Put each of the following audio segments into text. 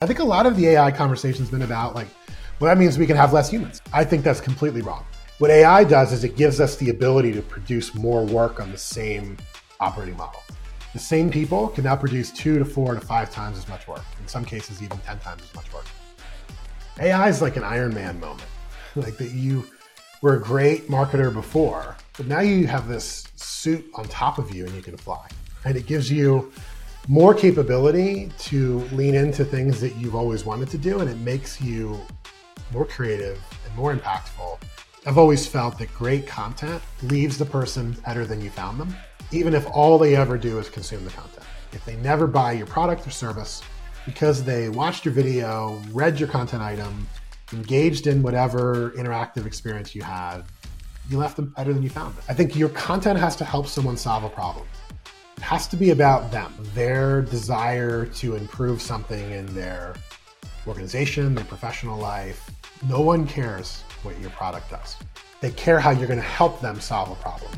I think a lot of the AI conversation has been about like, well, that means we can have less humans. I think that's completely wrong. What AI does is it gives us the ability to produce more work on the same operating model. The same people can now produce two to four to five times as much work, in some cases, even 10 times as much work. AI is like an Iron Man moment, like that you were a great marketer before, but now you have this suit on top of you and you can fly. And it gives you more capability to lean into things that you've always wanted to do, and it makes you more creative and more impactful. I've always felt that great content leaves the person better than you found them, even if all they ever do is consume the content. If they never buy your product or service because they watched your video, read your content item, engaged in whatever interactive experience you had, you left them better than you found them. I think your content has to help someone solve a problem has to be about them, their desire to improve something in their organization, their professional life. No one cares what your product does. They care how you're going to help them solve a problem.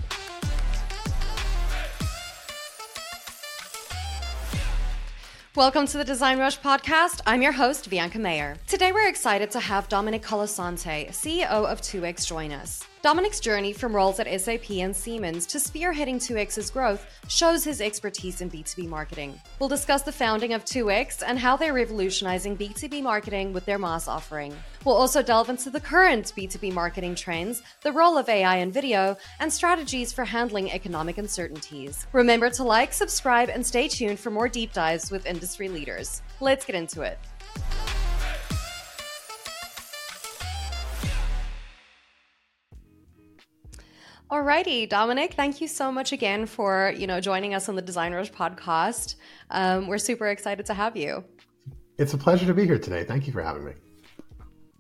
Welcome to the DesignRush podcast. I'm your host, Bianca Mayer. Today we're excited to have Domenic Colasante, CEO of 2X, join us. Domenic's journey from roles at SAP and Siemens to spearheading 2X's growth shows his expertise in B2B marketing. We'll discuss the founding of 2X and how they're revolutionizing B2B marketing with their MaaS offering. We'll also delve into the current B2B marketing trends, the role of AI in video, and strategies for handling economic uncertainties. Remember to like, subscribe, and stay tuned for more deep dives with industry leaders. Let's get into it. Alrighty, Domenic, thank you so much again for you know joining us on the DesignRush podcast. Um, we're super excited to have you. It's a pleasure to be here today. Thank you for having me.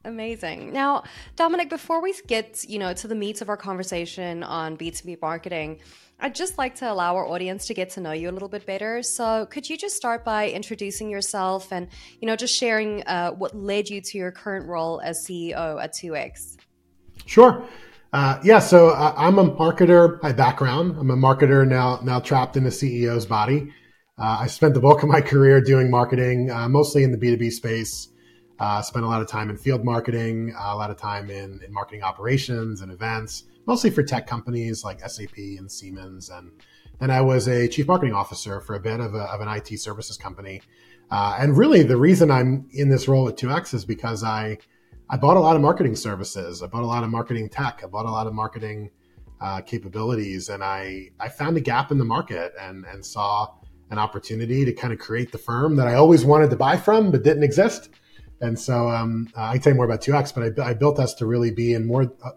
Amazing. Now, Domenic, before we get you know to the meat of our conversation on B two B marketing, I'd just like to allow our audience to get to know you a little bit better. So, could you just start by introducing yourself and you know just sharing uh, what led you to your current role as CEO at 2X? Sure. Uh, yeah, so uh, I'm a marketer by background. I'm a marketer now, now trapped in the CEO's body. Uh, I spent the bulk of my career doing marketing, uh, mostly in the B2B space. Uh, spent a lot of time in field marketing, a lot of time in, in, marketing operations and events, mostly for tech companies like SAP and Siemens. And then I was a chief marketing officer for a bit of, a, of an IT services company. and really, the reason I'm in this role at 2X is because I I bought a lot of marketing services. I bought a lot of marketing tech. I bought a lot of marketing uh, capabilities, and I I found a gap in the market and and saw an opportunity to kind of create the firm that I always wanted to buy from but didn't exist. And so um, uh, I can tell you more about 2X, but I, I built us to really be in more uh,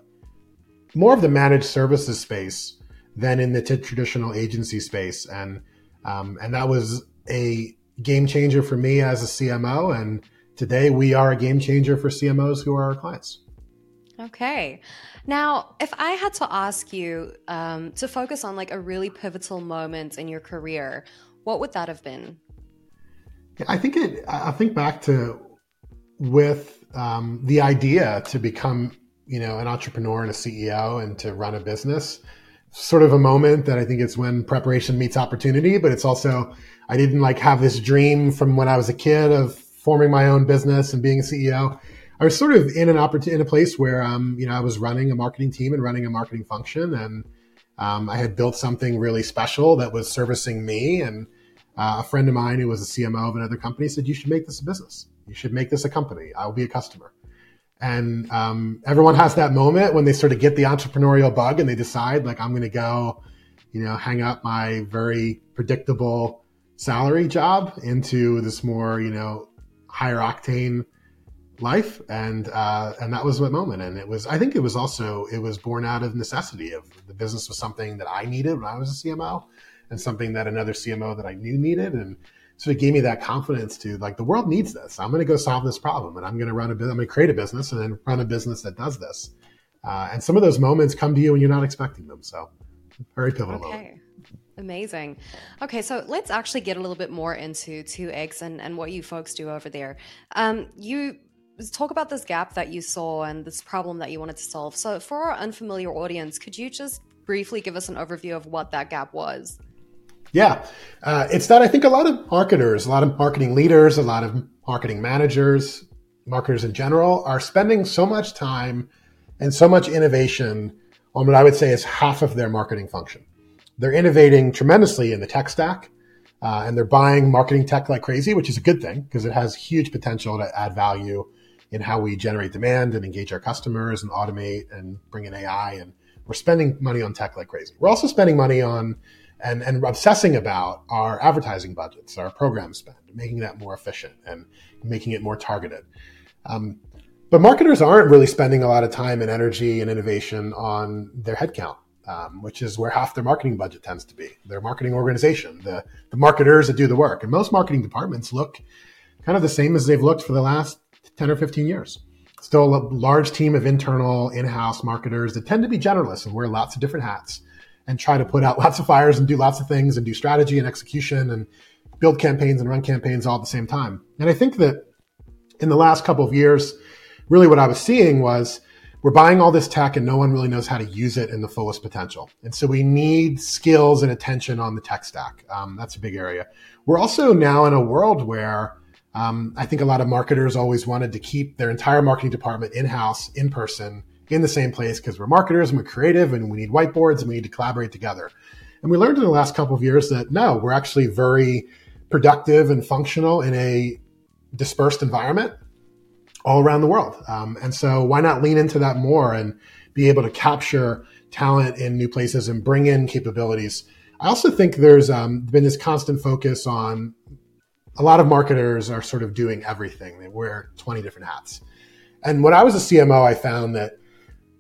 more of the managed services space than in the t- traditional agency space, and um, and that was a game changer for me as a CMO and today we are a game changer for CMOs who are our clients. Okay. Now, if I had to ask you um, to focus on like a really pivotal moment in your career, what would that have been? I think it. I think back to with um, the idea to become, you know, an entrepreneur and a CEO and to run a business. Sort of a moment that I think it's when preparation meets opportunity, but it's also I didn't like have this dream from when I was a kid of forming my own business and being a CEO, I was sort of in an opportunity in a place where um, you know I was running a marketing team and running a marketing function, and um, I had built something really special that was servicing me. And uh, a friend of mine who was a CMO of another company said, "You should make this a business. You should make this a company. I'll be a customer." And um, everyone has that moment when they sort of get the entrepreneurial bug and they decide, like, I'm going to go, you know, hang up my very predictable salary job into this more, you know, higher octane life and uh, and that was what moment. And it was i think it was also it was born out of necessity of the business was something that i needed when i was a cmo and something that another cmo that i knew needed. And sort of gave me that confidence to like the world needs this. I'm going to go solve this problem and i'm going to run a business i'm going to create a business and then run a business that does this. Uh, and some of those moments come to you when you're not expecting them. So very pivotal okay. moment Amazing. Okay, so let's actually get a little bit more into 2X and, and what you folks do over there. Um, you talk about this gap that you saw and this problem that you wanted to solve. So, for our unfamiliar audience, could you just briefly give us an overview of what that gap was? Yeah, uh, it's that I think a lot of marketers, a lot of marketing leaders, a lot of marketing managers, marketers in general are spending so much time and so much innovation on what I would say is half of their marketing function. They're innovating tremendously in the tech stack, uh, and they're buying marketing tech like crazy, which is a good thing because it has huge potential to add value in how we generate demand and engage our customers and automate and bring in AI. And we're spending money on tech like crazy. We're also spending money on and, and obsessing about our advertising budgets, our program spend, making that more efficient and making it more targeted. Um, but marketers aren't really spending a lot of time and energy and innovation on their headcount, um, which is where half their marketing budget tends to be. Their marketing organization, the, the marketers that do the work. And most marketing departments look kind of the same as they've looked for the last 10 or 15 years. Still a large team of internal in-house marketers that tend to be generalists and wear lots of different hats and try to put out lots of fires and do lots of things and do strategy and execution and build campaigns and run campaigns all at the same time. And I think that in the last couple of years, really what I was seeing was we're buying all this tech and no one really knows how to use it in the fullest potential. And so we need skills and attention on the tech stack. Um, that's a big area. We're also now in a world where um, I think a lot of marketers always wanted to keep their entire marketing department in house, in person, in the same place because we're marketers and we're creative and we need whiteboards and we need to collaborate together. And we learned in the last couple of years that no, we're actually very productive and functional in a dispersed environment all around the world. Um, and so why not lean into that more and be able to capture talent in new places and bring in capabilities? I also think there's um, been this constant focus on a lot of marketers are sort of doing everything. They wear 20 different hats. And when I was a CMO, I found that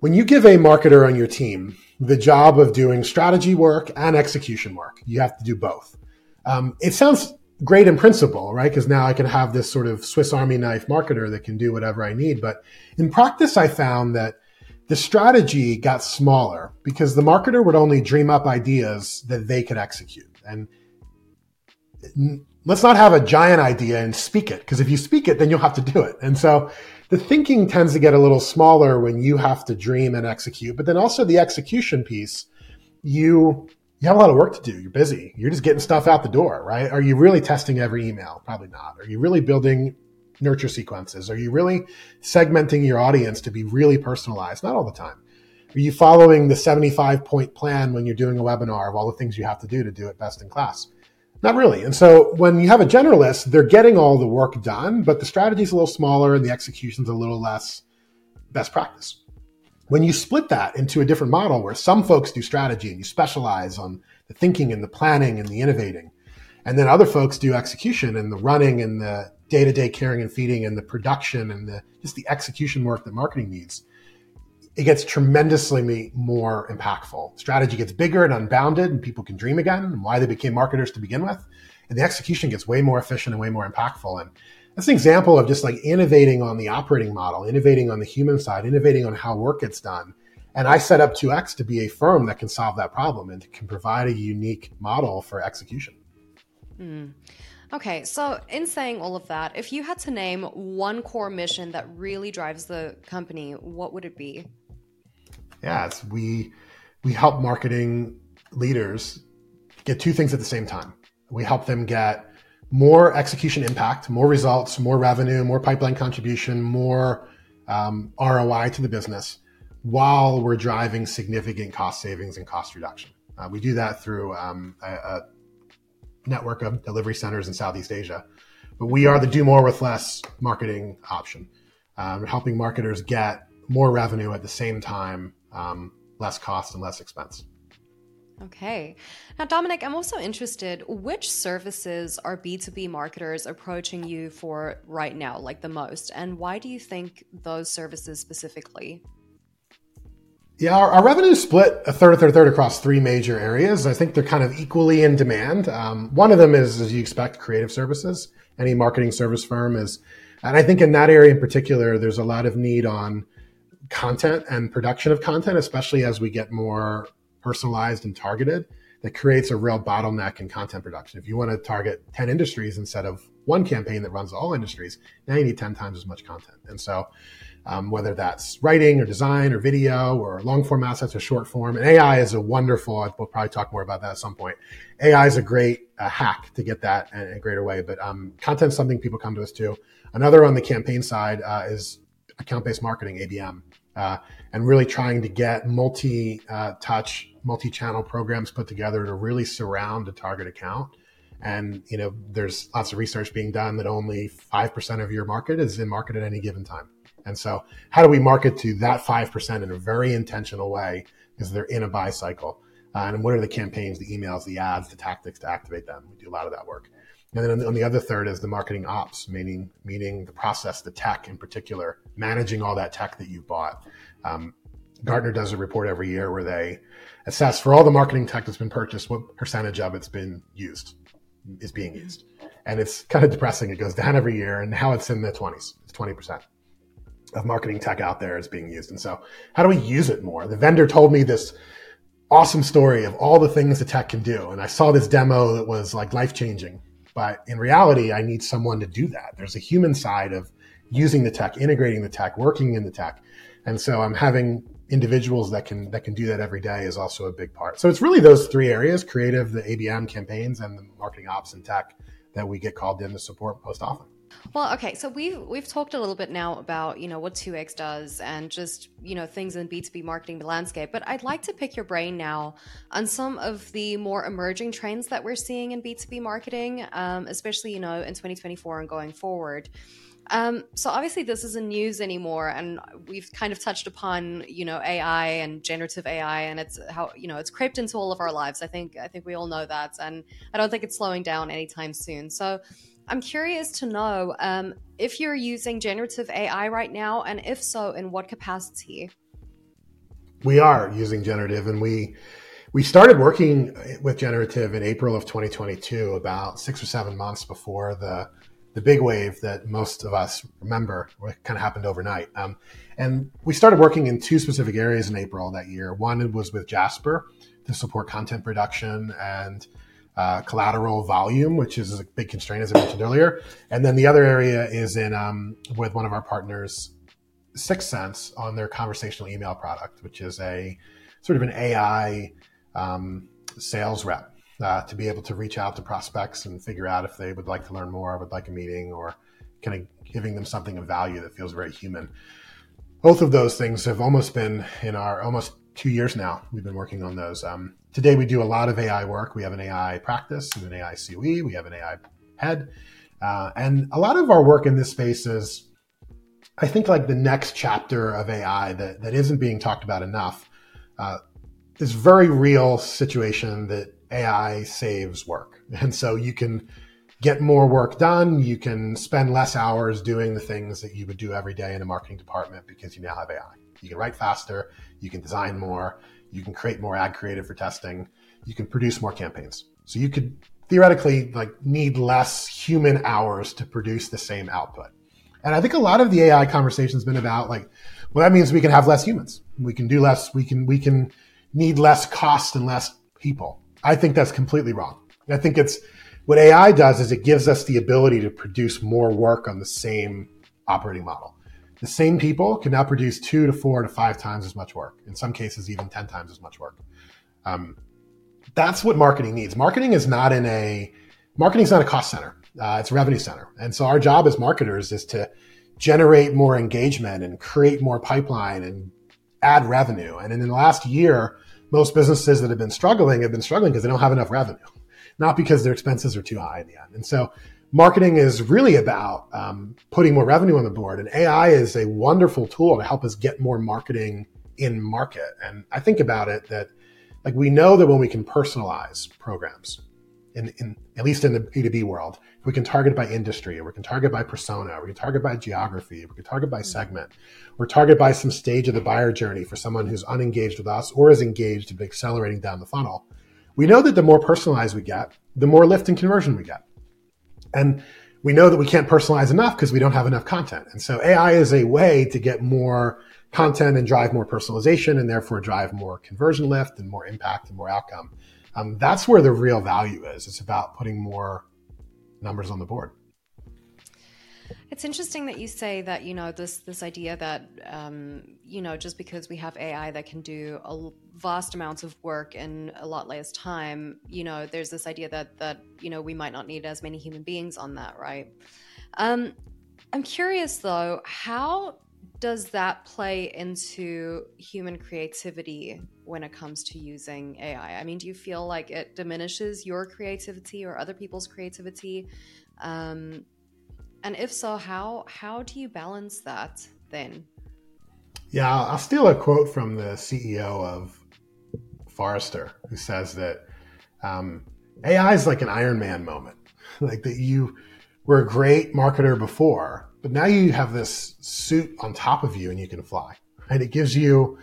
when you give a marketer on your team the job of doing strategy work and execution work, you have to do both. Um, it sounds great in principle, right? Because now I can have this sort of Swiss Army knife marketer that can do whatever I need. But in practice, I found that the strategy got smaller because the marketer would only dream up ideas that they could execute. And let's not have a giant idea and speak it, because if you speak it, then you'll have to do it. And so the thinking tends to get a little smaller when you have to dream and execute. But then also the execution piece, you you have a lot of work to do. You're busy. You're just getting stuff out the door, right? Are you really testing every email? Probably not. Are you really building nurture sequences? Are you really segmenting your audience to be really personalized? Not all the time. Are you following the 75 point plan when you're doing a webinar of all the things you have to do to do it best in class? Not really. And so when you have a generalist, they're getting all the work done, but the strategy's a little smaller and the execution's a little less best practice. When you split that into a different model where some folks do strategy and you specialize on the thinking and the planning and the innovating, and then other folks do execution and the running and the day-to-day caring and feeding and the production and the just the execution work that marketing needs, it gets tremendously more impactful. Strategy gets bigger and unbounded, and people can dream again and why they became marketers to begin with. And the execution gets way more efficient and way more impactful. And that's an example of just like innovating on the operating model, innovating on the human side, innovating on how work gets done. And I set up 2X to be a firm that can solve that problem and can provide a unique model for execution. Mm. Okay, so in saying all of that, if you had to name one core mission that really drives the company, what would it be? Yeah, it's we we help marketing leaders get two things at the same time. We help them get more execution impact, more results, more revenue, more pipeline contribution, more um, ROI to the business while we're driving significant cost savings and cost reduction. Uh, we do that through um, a, a, network of delivery centers in Southeast Asia. But we are the do more with less marketing option, um, helping marketers get more revenue at the same time, um, less cost and less expense. Okay. Now, Domenic, I'm also interested which services are B2B marketers approaching you for right now, like the most? And why do you think those services specifically? Yeah, our, our revenue split a third, a third, a third across three major areas. I think they're kind of equally in demand. Um, one of them is, as you expect, creative services. Any marketing service firm is, and I think in that area in particular, there's a lot of need on content and production of content, especially as we get more personalized and targeted that creates a real bottleneck in content production. If you want to target 10 industries instead of one campaign that runs all industries. Now you need 10 times as much content. And so, um, whether that's writing or design or video or long form assets or short form, and AI is a wonderful, we'll probably talk more about that at some point. AI is a great uh, hack to get that in a greater way, but um, content something people come to us to. Another on the campaign side uh, is account based marketing, ABM. Uh, and really trying to get multi uh, touch, multi channel programs put together to really surround a target account and you know, there's lots of research being done that only five percent of your market is in market at any given time. And so, how do we market to that five percent in a very intentional way? Because they're in a buy cycle. Uh, and what are the campaigns, the emails, the ads, the tactics to activate them? We do a lot of that work. And then on the, on the other third is the marketing ops, meaning meaning the process, the tech in particular, managing all that tech that you bought. Um, Gartner does a report every year where they assess for all the marketing tech that's been purchased, what percentage of it's been used is being used. And it's kind of depressing. It goes down every year, and now it's in the 20s. It's 20% of marketing tech out there is being used. And so, how do we use it more? The vendor told me this awesome story of all the things the tech can do. And I saw this demo that was like life changing. But in reality, I need someone to do that. There's a human side of using the tech, integrating the tech, working in the tech. And so I'm having individuals that can that can do that every day is also a big part. So it's really those three areas: creative, the ABM campaigns, and the marketing ops and tech that we get called in to support most often. Well, okay, so we've we've talked a little bit now about you know what 2x does and just you know things in B2B marketing landscape, but I'd like to pick your brain now on some of the more emerging trends that we're seeing in B2B marketing, um, especially you know in 2024 and going forward. Um, so obviously this isn't news anymore, and we've kind of touched upon you know AI and generative AI, and it's how you know it's crept into all of our lives. I think I think we all know that, and I don't think it's slowing down anytime soon. So I'm curious to know um, if you're using generative AI right now, and if so, in what capacity. We are using generative, and we we started working with generative in April of 2022, about six or seven months before the the big wave that most of us remember kind of happened overnight. Um, and we started working in two specific areas in April that year. One was with Jasper to support content production and uh, collateral volume, which is a big constraint, as I mentioned earlier. And then the other area is in um, with one of our partners, 6sense, on their conversational email product, which is a sort of an AI um, sales rep uh, to be able to reach out to prospects and figure out if they would like to learn more, would like a meeting, or kind of giving them something of value that feels very human. Both of those things have almost been in our almost two years now. We've been working on those. Um, today, we do a lot of AI work. We have an AI practice and an AI COE. We have an AI head. Uh, and a lot of our work in this space is, I think, like the next chapter of AI that, that isn't being talked about enough. Uh, this very real situation that AI saves work. And so you can get more work done. You can spend less hours doing the things that you would do every day in a marketing department because you now have AI. You can write faster, you can design more, you can create more ad creative for testing, you can produce more campaigns. So you could theoretically like need less human hours to produce the same output. And I think a lot of the AI conversation has been about like, well, that means we can have less humans. We can do less. We can we can need less cost and less people. I think that's completely wrong. I think it's what AI does is it gives us the ability to produce more work on the same operating model. The same people can now produce two to four to five times as much work. In some cases, even 10 times as much work. Um, that's what marketing needs. Marketing is not in a, marketing is not a cost center. Uh, it's a revenue center. And so our job as marketers is to generate more engagement and create more pipeline and add revenue. And in the last year, most businesses that have been struggling have been struggling because they don't have enough revenue, not because their expenses are too high in the end. And so marketing is really about um, putting more revenue on the board. And AI is a wonderful tool to help us get more marketing in market. And I think about it that like we know that when we can personalize programs, in, in at least in the B2B world, we can target by industry, we can target by persona, we can target by geography, we can target by segment, or target by some stage of the buyer journey for someone who's unengaged with us or is engaged and accelerating down the funnel. We know that the more personalized we get, the more lift and conversion we get. And we know that we can't personalize enough because we don't have enough content. And so AI is a way to get more content and drive more personalization and therefore drive more conversion lift and more impact and more outcome. Um, that's where the real value is. It's about putting more numbers on the board. It's interesting that you say that you know this this idea that um, you know just because we have AI that can do a vast amounts of work in a lot less time, you know, there's this idea that that you know we might not need as many human beings on that, right? Um, I'm curious though, how does that play into human creativity when it comes to using AI? I mean, do you feel like it diminishes your creativity or other people's creativity? Um, and if so, how how do you balance that then? Yeah, I'll steal a quote from the CEO of Forrester, who says that um, AI is like an Iron Man moment, like that you were a great marketer before, but now you have this suit on top of you and you can fly, and it gives you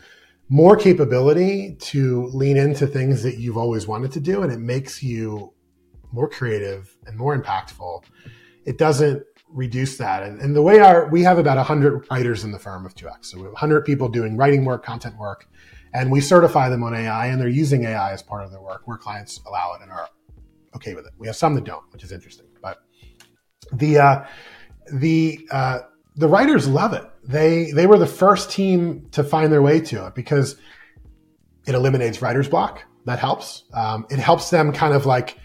more capability to lean into things that you've always wanted to do, and it makes you more creative and more impactful. It doesn't reduce that. And, and the way our, we have about 100 writers in the firm of 2X. So we have 100 people doing writing work, content work, and we certify them on AI and they're using AI as part of their work where clients allow it and are okay with it. We have some that don't, which is interesting. But the, uh, the, uh, the writers love it. They, they were the first team to find their way to it because it eliminates writer's block. That helps. Um, it helps them kind of like,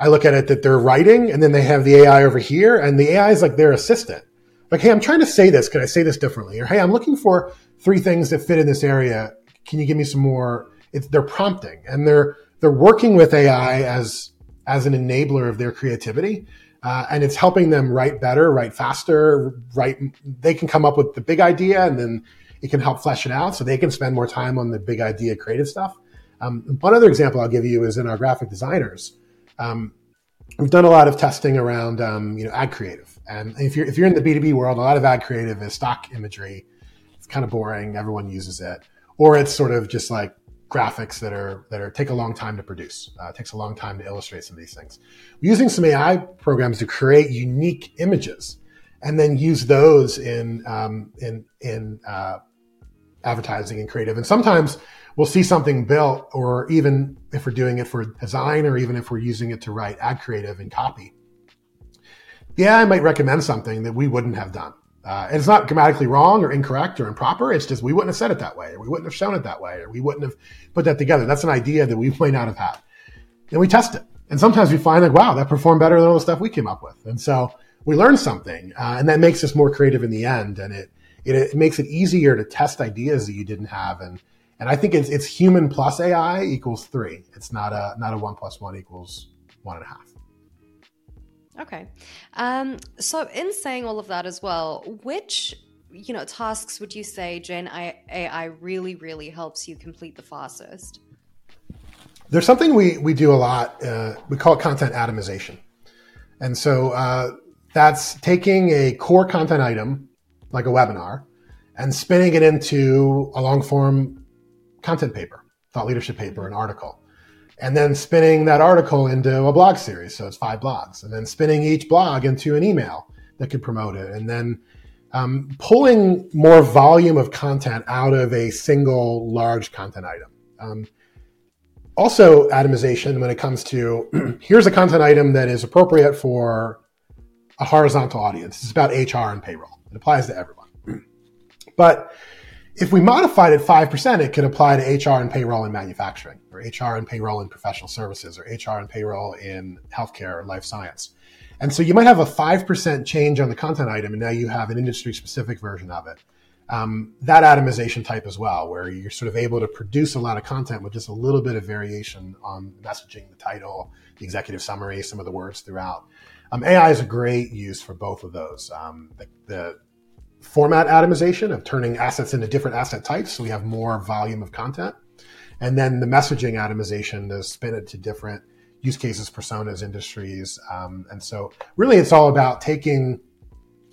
I look at it that they're writing and then they have the AI over here and the AI is like their assistant. Like, hey, I'm trying to say this. Can I say this differently? Or, hey, I'm looking for three things that fit in this area. Can you give me some more? It's, they're prompting and they're, they're working with AI as, as an enabler of their creativity. Uh, and it's helping them write better, write faster, write. They can come up with the big idea and then it can help flesh it out so they can spend more time on the big idea creative stuff. Um, one other example I'll give you is in our graphic designers. Um, we've done a lot of testing around um, you know ad creative, and if you're if you're in the B two B world, a lot of ad creative is stock imagery. It's kind of boring. Everyone uses it, or it's sort of just like graphics that are that are take a long time to produce. Uh, it takes a long time to illustrate some of these things. We're using some AI programs to create unique images, and then use those in um, in in uh, advertising and creative. And sometimes we'll see something built, or even if we're doing it for design, or even if we're using it to write ad creative and copy. Yeah, I might recommend something that we wouldn't have done. Uh, and it's not grammatically wrong or incorrect or improper. It's just we wouldn't have said it that way, or we wouldn't have shown it that way, or we wouldn't have put that together. That's an idea that we might not have had. And we test it. And sometimes we find like, wow, that performed better than all the stuff we came up with. And so we learn something, uh, and that makes us more creative in the end. And it, it, it makes it easier to test ideas that you didn't have and and I think it's it's human plus AI equals three. It's not a not a one plus one equals one and a half. Okay. Um, so in saying all of that as well, which you know tasks would you say Gen AI really really helps you complete the fastest? There's something we we do a lot. Uh, we call it content atomization, and so uh, that's taking a core content item like a webinar and spinning it into a long form content paper, thought leadership paper, an article, and then spinning that article into a blog series. So it's five blogs, and then spinning each blog into an email that could promote it, and then um, pulling more volume of content out of a single large content item. Um, also, atomization when it comes to here's a content item that is appropriate for a horizontal audience. It's about HR and payroll. It applies to everyone. but if we modified it 5%, it could apply to HR and payroll in manufacturing, or HR and payroll in professional services, or HR and payroll in healthcare or life science. And so you might have a 5% change on the content item, and now you have an industry specific version of it. Um, that atomization type as well, where you're sort of able to produce a lot of content with just a little bit of variation on messaging, the title, the executive summary, some of the words throughout. Um, AI is a great use for both of those. Um, the, the, format atomization of turning assets into different asset types so we have more volume of content. And then the messaging atomization to spin it to different use cases, personas, industries. Um, and so really it's all about taking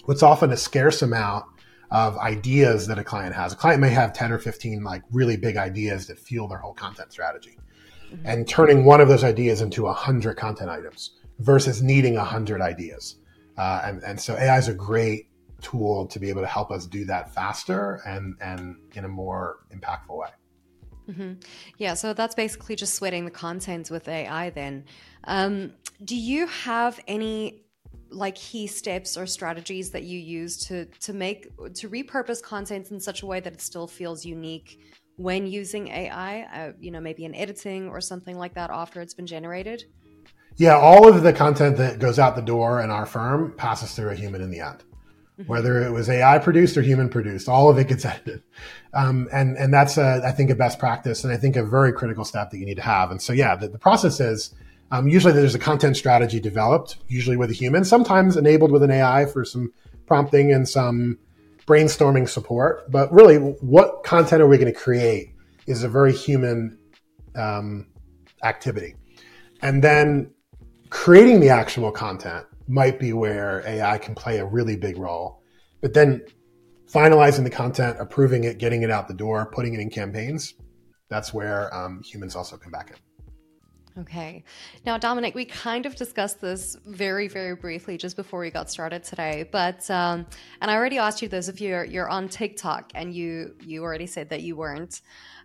what's often a scarce amount of ideas that a client has. A client may have 10 or 15 like really big ideas that fuel their whole content strategy mm-hmm. and turning one of those ideas into a hundred content items versus needing a hundred ideas. Uh, and, and so AI is a great tool to be able to help us do that faster and and in a more impactful way. Mm-hmm. Yeah, so that's basically just sweating the content with AI. Then, um, do you have any like key steps or strategies that you use to to make to repurpose content in such a way that it still feels unique when using AI? Uh, you know, maybe in editing or something like that after it's been generated. Yeah, all of the content that goes out the door in our firm passes through a human in the end. Mm-hmm. Whether it was AI produced or human produced, all of it gets edited, um, and and that's a, I think a best practice, and I think a very critical step that you need to have. And so yeah, the, the process is um, usually there's a content strategy developed, usually with a human, sometimes enabled with an AI for some prompting and some brainstorming support. But really, what content are we going to create is a very human um, activity, and then creating the actual content might be where AI can play a really big role. But then finalizing the content, approving it, getting it out the door, putting it in campaigns, that's where um, humans also come back in. Okay. Now, Domenic, we kind of discussed this very, very briefly just before we got started today. But um, and I already asked you this if you're you're on TikTok, and you you already said that you weren't.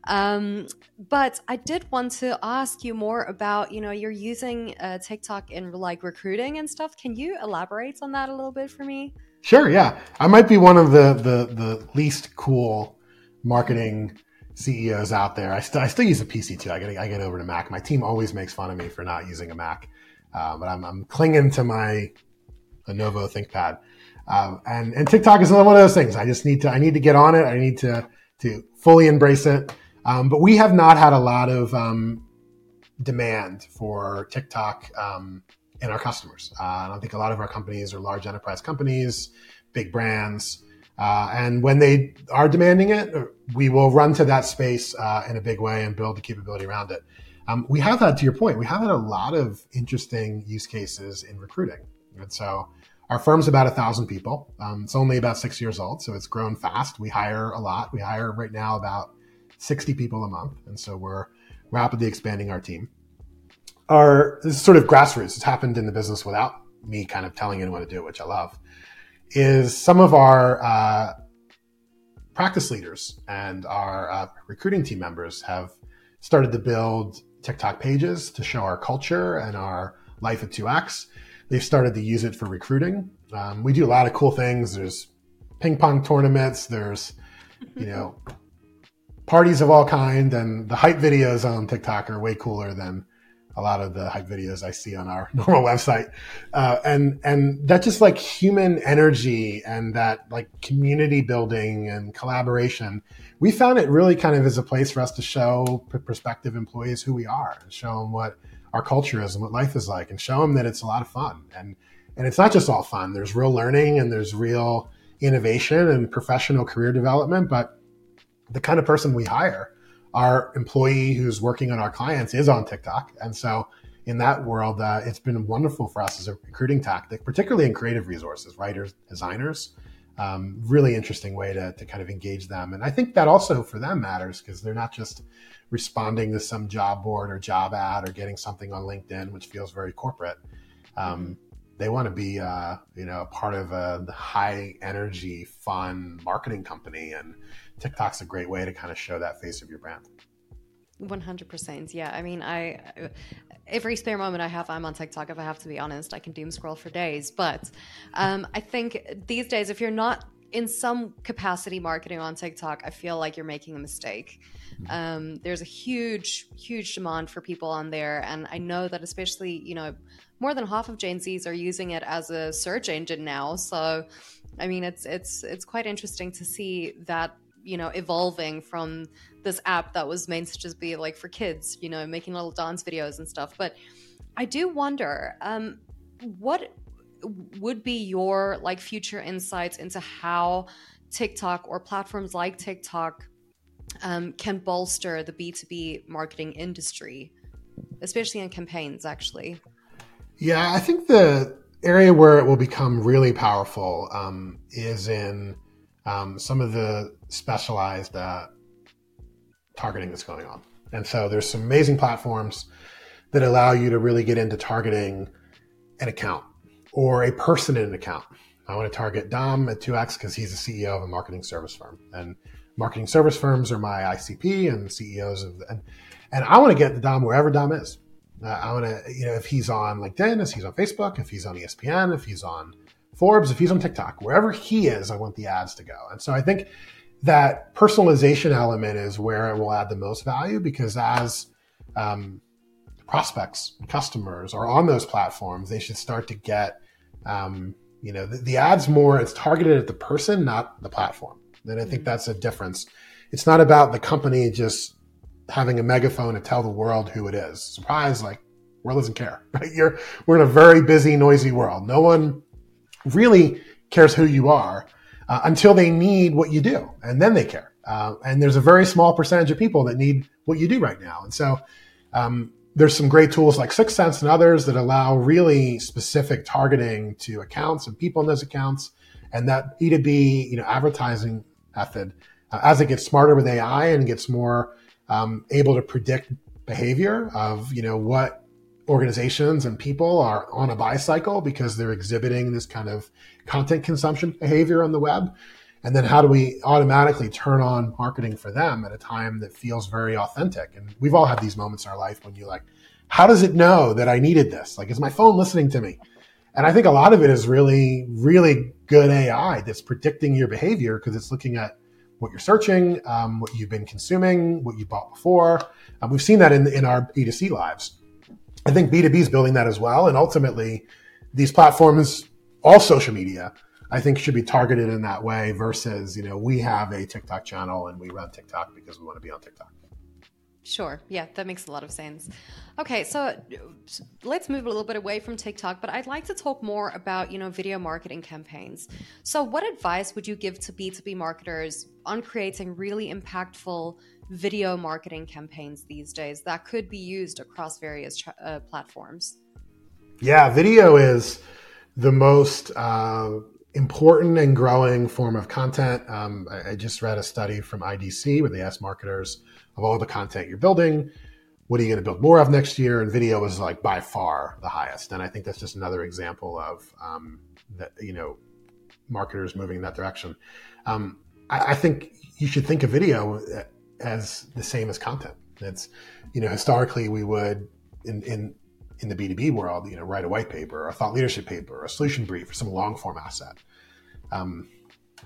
Um, but I did want to ask you more about, you know, you're using uh, TikTok in like recruiting and stuff. Can you elaborate on that a little bit for me? Sure. Yeah, I might be one of the the, the least cool marketing CEOs out there. I, st- I still use a PC too. I get I get over to Mac. My team always makes fun of me for not using a Mac, uh, but I'm, I'm clinging to my Lenovo ThinkPad. Um, and and TikTok is one of those things. I just need to I need to get on it. I need to to fully embrace it. Um, but we have not had a lot of um, demand for TikTok um, in our customers. Uh, I think a lot of our companies are large enterprise companies, big brands. Uh, and when they are demanding it, we will run to that space uh, in a big way and build the capability around it. Um, we have had, to your point, we have had a lot of interesting use cases in recruiting. And so our firm's about a thousand people. Um, it's only about six years old, so it's grown fast. We hire a lot. We hire right now about 60 people a month. And so we're rapidly expanding our team. Our, this is sort of grassroots. It's happened in the business without me kind of telling anyone to do it, which I love, is some of our uh, practice leaders and our uh, recruiting team members have started to build TikTok pages to show our culture and our life at 2X. They've started to use it for recruiting. Um, we do a lot of cool things. There's ping pong tournaments. There's, you know, parties of all kind, and the hype videos on TikTok are way cooler than a lot of the hype videos I see on our normal website. Uh, and and that just like human energy and that like community building and collaboration, we found it really kind of as a place for us to show prospective employees who we are and show them what our culture is and what life is like, and show them that it's a lot of fun. And and it's not just all fun. There's real learning and there's real innovation and professional career development, but the kind of person we hire. Our employee who's working on our clients is on TikTok. And so in that world, uh, it's been wonderful for us as a recruiting tactic, particularly in creative resources, writers, designers. Um, really interesting way to, to kind of engage them. And I think that also for them matters because they're not just responding to some job board or job ad or getting something on LinkedIn, which feels very corporate. Um, they want to be, uh, you know, part of a high energy, fun marketing company. And TikTok's a great way to kind of show that face of your brand. 100% yeah i mean i every spare moment i have i'm on tiktok if i have to be honest i can doom scroll for days but um, i think these days if you're not in some capacity marketing on tiktok i feel like you're making a mistake mm-hmm. um, there's a huge huge demand for people on there and i know that especially you know more than half of gen z's are using it as a search engine now so i mean it's it's it's quite interesting to see that you know evolving from this app that was meant to just be like for kids you know making little dance videos and stuff. But i do wonder um what would be your like future insights into how tiktok or platforms like tiktok um, can bolster the b2b marketing industry especially in campaigns actually? Yeah i think the area where it will become really powerful um, is in um, some of the specialized uh, targeting that's going on. And so there's some amazing platforms that allow you to really get into targeting an account or a person in an account. I want to target Dom at 2X because he's the CEO of a marketing service firm. And marketing service firms are my ICP and CEOs of, and, and I want to get the Dom wherever Dom is. Uh, I want to, you know, if he's on LinkedIn, if he's on Facebook, if he's on ESPN, if he's on Forbes, if he's on TikTok, wherever he is, I want the ads to go. And so I think that personalization element is where it will add the most value because as um, prospects customers are on those platforms, they should start to get, um, you know, the, the, ads more, it's targeted at the person, not the platform. And I think mm-hmm. that's a difference. It's not about the company just having a megaphone to tell the world who it is. Surprise, like, world doesn't care, right? You're, we're in a very busy, noisy world. No one really cares who you are uh, until they need what you do, and then they care. Uh, and there's a very small percentage of people that need what you do right now. And so um, there's some great tools like 6sense and others that allow really specific targeting to accounts and people in those accounts. And that B2B, you know, advertising method, uh, as it gets smarter with AI and gets more um, able to predict behavior of, you know, what organizations and people are on a buy cycle because they're exhibiting this kind of content consumption behavior on the web. And then how do we automatically turn on marketing for them at a time that feels very authentic? And we've all had these moments in our life when you're like, how does it know that I needed this? Like, is my phone listening to me? And I think a lot of it is really, really good AI that's predicting your behavior because it's looking at what you're searching, um, what you've been consuming, what you bought before. Um, we've seen that in, in our B2C lives. I think B2B is building that as well. And ultimately, these platforms, all social media, I think should be targeted in that way versus, you know, we have a TikTok channel and we run TikTok because we want to be on TikTok. Sure. Yeah, that makes a lot of sense. Okay, so let's move a little bit away from TikTok, but I'd like to talk more about, you know, video marketing campaigns. So, what advice would you give to B2B marketers on creating really impactful video marketing campaigns these days that could be used across various uh, platforms? Yeah, video is the most uh, important and growing form of content. Um, I, I, just read a study from IDC where they asked marketers of all the content you're building, what are you going to build more of next year? And video is like by far the highest. And I think that's just another example of um, that, you know, marketers moving in that direction. Um, I, I, think you should think of video as the same as content. It's, you know, historically we would in, in, in the B2B world, you know, write a white paper, a thought leadership paper, or a solution brief, or some long form asset. Um,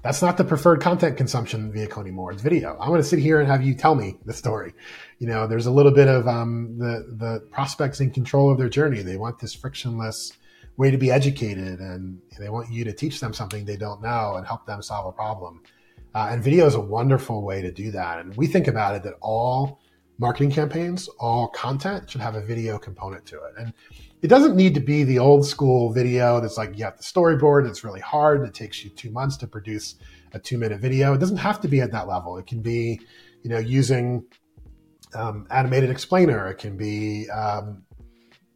that's not the preferred content consumption vehicle anymore. It's video. I'm going to sit here and have you tell me the story. You know, there's a little bit of um, the the prospects in control of their journey. They want this frictionless way to be educated, and they want you to teach them something they don't know and help them solve a problem. Uh, and video is a wonderful way to do that. And we think about it that all marketing campaigns, all content should have a video component to it. And it doesn't need to be the old school video that's like you have the storyboard, it's really hard, it takes you two months to produce a two minute video. It doesn't have to be at that level. It can be, you know, using um, animated explainer. It can be um,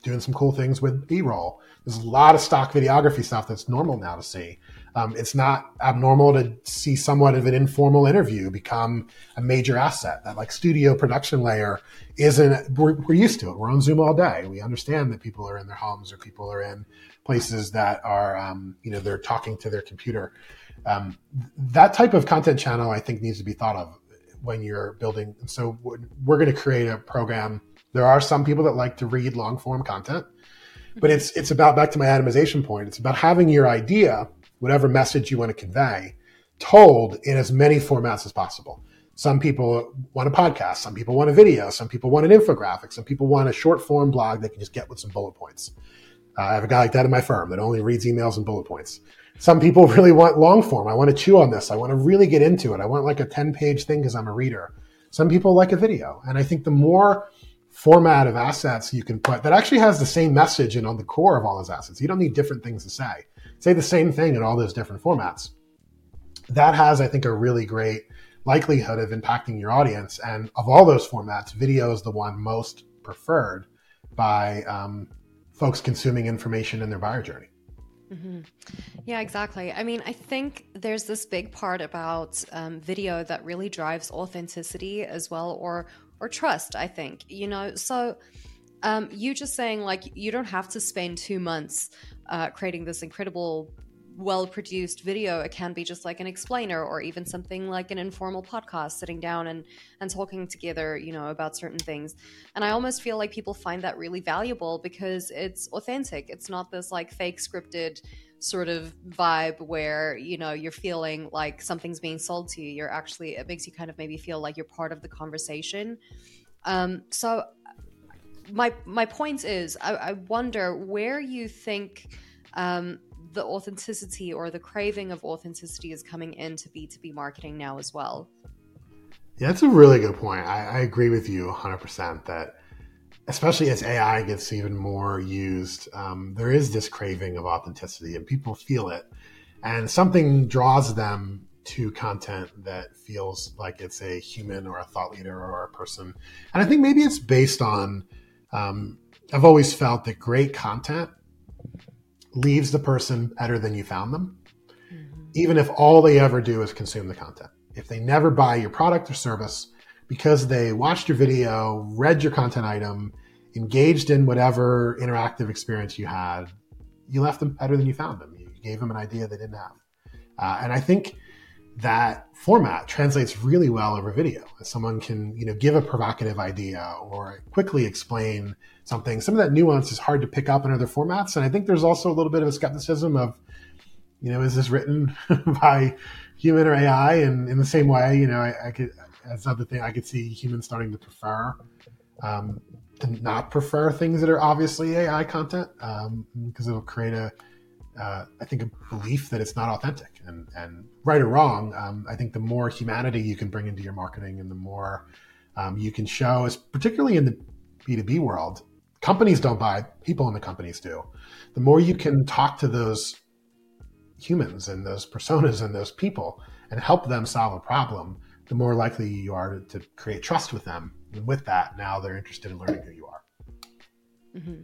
doing some cool things with B roll. There's a lot of stock videography stuff that's normal now to see. Um, it's not abnormal to see somewhat of an informal interview become a major asset. That like studio production layer isn't, we're, we're used to it. We're on Zoom all day. We understand that people are in their homes or people are in places that are, um, you know, they're talking to their computer. Um, that type of content channel, I think, needs to be thought of when you're building. And so we're going to create a program. There are some people that like to read long form content, but it's it's about back to my atomization point. It's about having your idea whatever message you want to convey told in as many formats as possible. Some people want a podcast, some people want a video, some people want an infographic, some people want a short form blog they can just get with some bullet points. Uh, I have a guy like that in my firm that only reads emails and bullet points. Some people really want long form. I want to chew on this. I want to really get into it. I want like a 10 page thing because I'm a reader. Some people like a video. And I think the more format of assets you can put that actually has the same message and on the core of all those assets, you don't need different things to say say the same thing in all those different formats. That has, I think, a really great likelihood of impacting your audience. And of all those formats, video is the one most preferred by um, folks consuming information in their buyer journey. Mm-hmm. Yeah, exactly. I mean, I think there's this big part about um, video that really drives authenticity as well, or or trust. I think you know. So, um, you just saying like you don't have to spend two months uh, creating this incredible well produced video. It can be just like an explainer or even something like an informal podcast sitting down and and talking together you know about certain things. And i almost feel like people find that really valuable because it's authentic. It's not this like fake scripted sort of vibe where you know you're feeling like something's being sold to you. You're actually it makes you kind of maybe feel like you're part of the conversation. Um so my my point is i, I wonder where you think um the authenticity or the craving of authenticity is coming into B2B marketing now as well. Yeah, that's a really good point. I, I agree with you 100% that, especially as AI gets even more used, um, there is this craving of authenticity and people feel it. And something draws them to content that feels like it's a human or a thought leader or a person. And I think maybe it's based on, um, I've always felt that great content leaves the person better than you found them, mm-hmm. even if all they ever do is consume the content. If they never buy your product or service because they watched your video, read your content item, engaged in whatever interactive experience you had, you left them better than you found them. You gave them an idea they didn't have. Uh, and I think that format translates really well over video. Someone can, you know, give a provocative idea or quickly explain something. Some of that nuance is hard to pick up in other formats, and I think there's also a little bit of a skepticism of, you know, is this written by human or AI? And in the same way, you know, I, I could that's another thing I could see humans starting to prefer. Um, to not prefer things that are obviously AI content um, because it'll create a uh, I think, a belief that it's not authentic. And, and right or wrong, um, I think the more humanity you can bring into your marketing and the more um, you can show, is particularly in the B2B world, companies don't buy, people in the companies do. The more you can talk to those humans and those personas and those people and help them solve a problem, the more likely you are to, to create trust with them. And with that, now they're interested in learning who you are. Mm-hmm.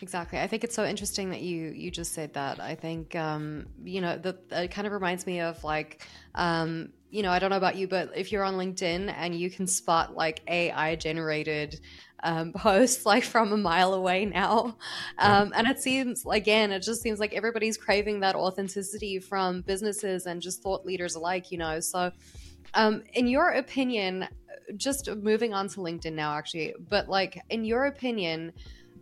Exactly. I think it's so interesting that you you just said that. I think um, you know that it kind of reminds me of like um, you know I don't know about you, but if you're on LinkedIn and you can spot like AI generated um, posts like from a mile away now, um, and it seems again it just seems like everybody's craving that authenticity from businesses and just thought leaders alike. You know, so um, in your opinion, just moving on to LinkedIn now, actually, but like in your opinion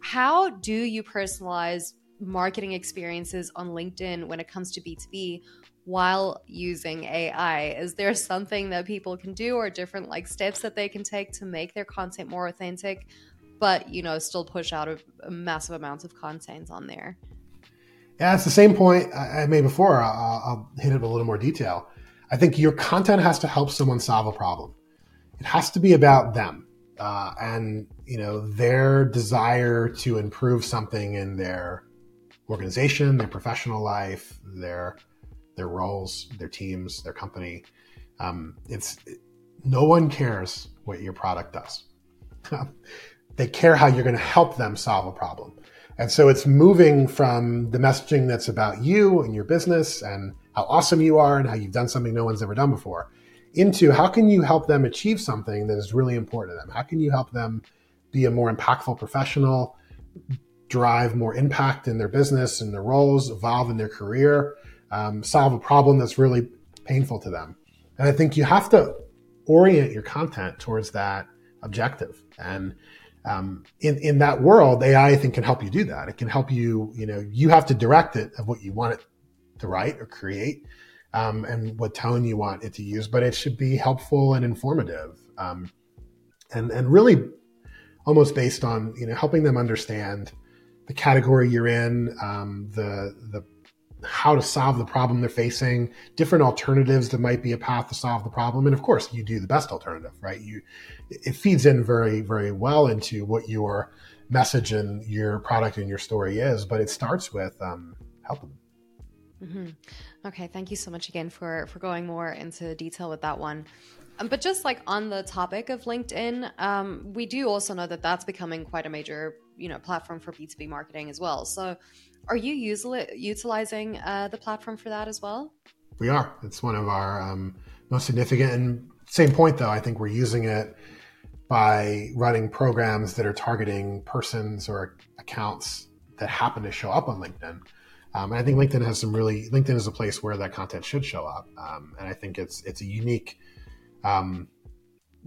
how do you personalize marketing experiences on LinkedIn when it comes to B2B while using AI? Is there something that people can do or different like steps that they can take to make their content more authentic, but you know, still push out a, massive amount of content on there? Yeah, it's the same point I made before. I'll, I'll hit it a little more detail. I think your content has to help someone solve a problem. It has to be about them uh, and you know their desire to improve something in their organization, their professional life, their their roles, their teams, their company. Um, it's no one cares what your product does. they care how you're going to help them solve a problem. And so it's moving from the messaging that's about you and your business and how awesome you are and how you've done something no one's ever done before into how can you help them achieve something that is really important to them? How can you help them be a more impactful professional, drive more impact in their business and their roles, evolve in their career, um, solve a problem that's really painful to them? And I think you have to orient your content towards that objective. And um, in in that world, AI I think can help you do that. It can help you. You know, you have to direct it of what you want it to write or create um, and what tone you want it to use, but it should be helpful and informative, um, and and really almost based on you know helping them understand the category you're in, um, the the how to solve the problem they're facing, different alternatives that might be a path to solve the problem, and of course you do the best alternative, right? You it feeds in very very well into what your message and your product and your story is, but it starts with um, helping. Mm-hmm. Okay, thank you so much again for for going more into detail with that one. Um, but just like on the topic of LinkedIn, um, we do also know that that's becoming quite a major you know platform for B two B marketing as well. So, are you usually utilizing uh, the platform for that as well? We are. It's one of our um, most significant. And same point though, I think we're using it by running programs that are targeting persons or accounts that happen to show up on LinkedIn Um, and I think LinkedIn has some really LinkedIn is a place where that content should show up, um, and I think it's it's a unique um,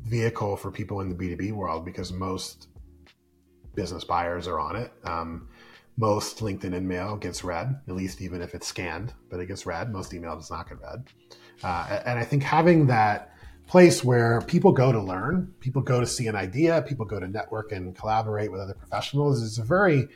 vehicle for people in the B two B world because most business buyers are on it. Um, most LinkedIn email gets read, at least even if it's scanned, but it gets read. Most email does not get read, uh, and I think having that place where people go to learn, people go to see an idea, people go to network and collaborate with other professionals is a very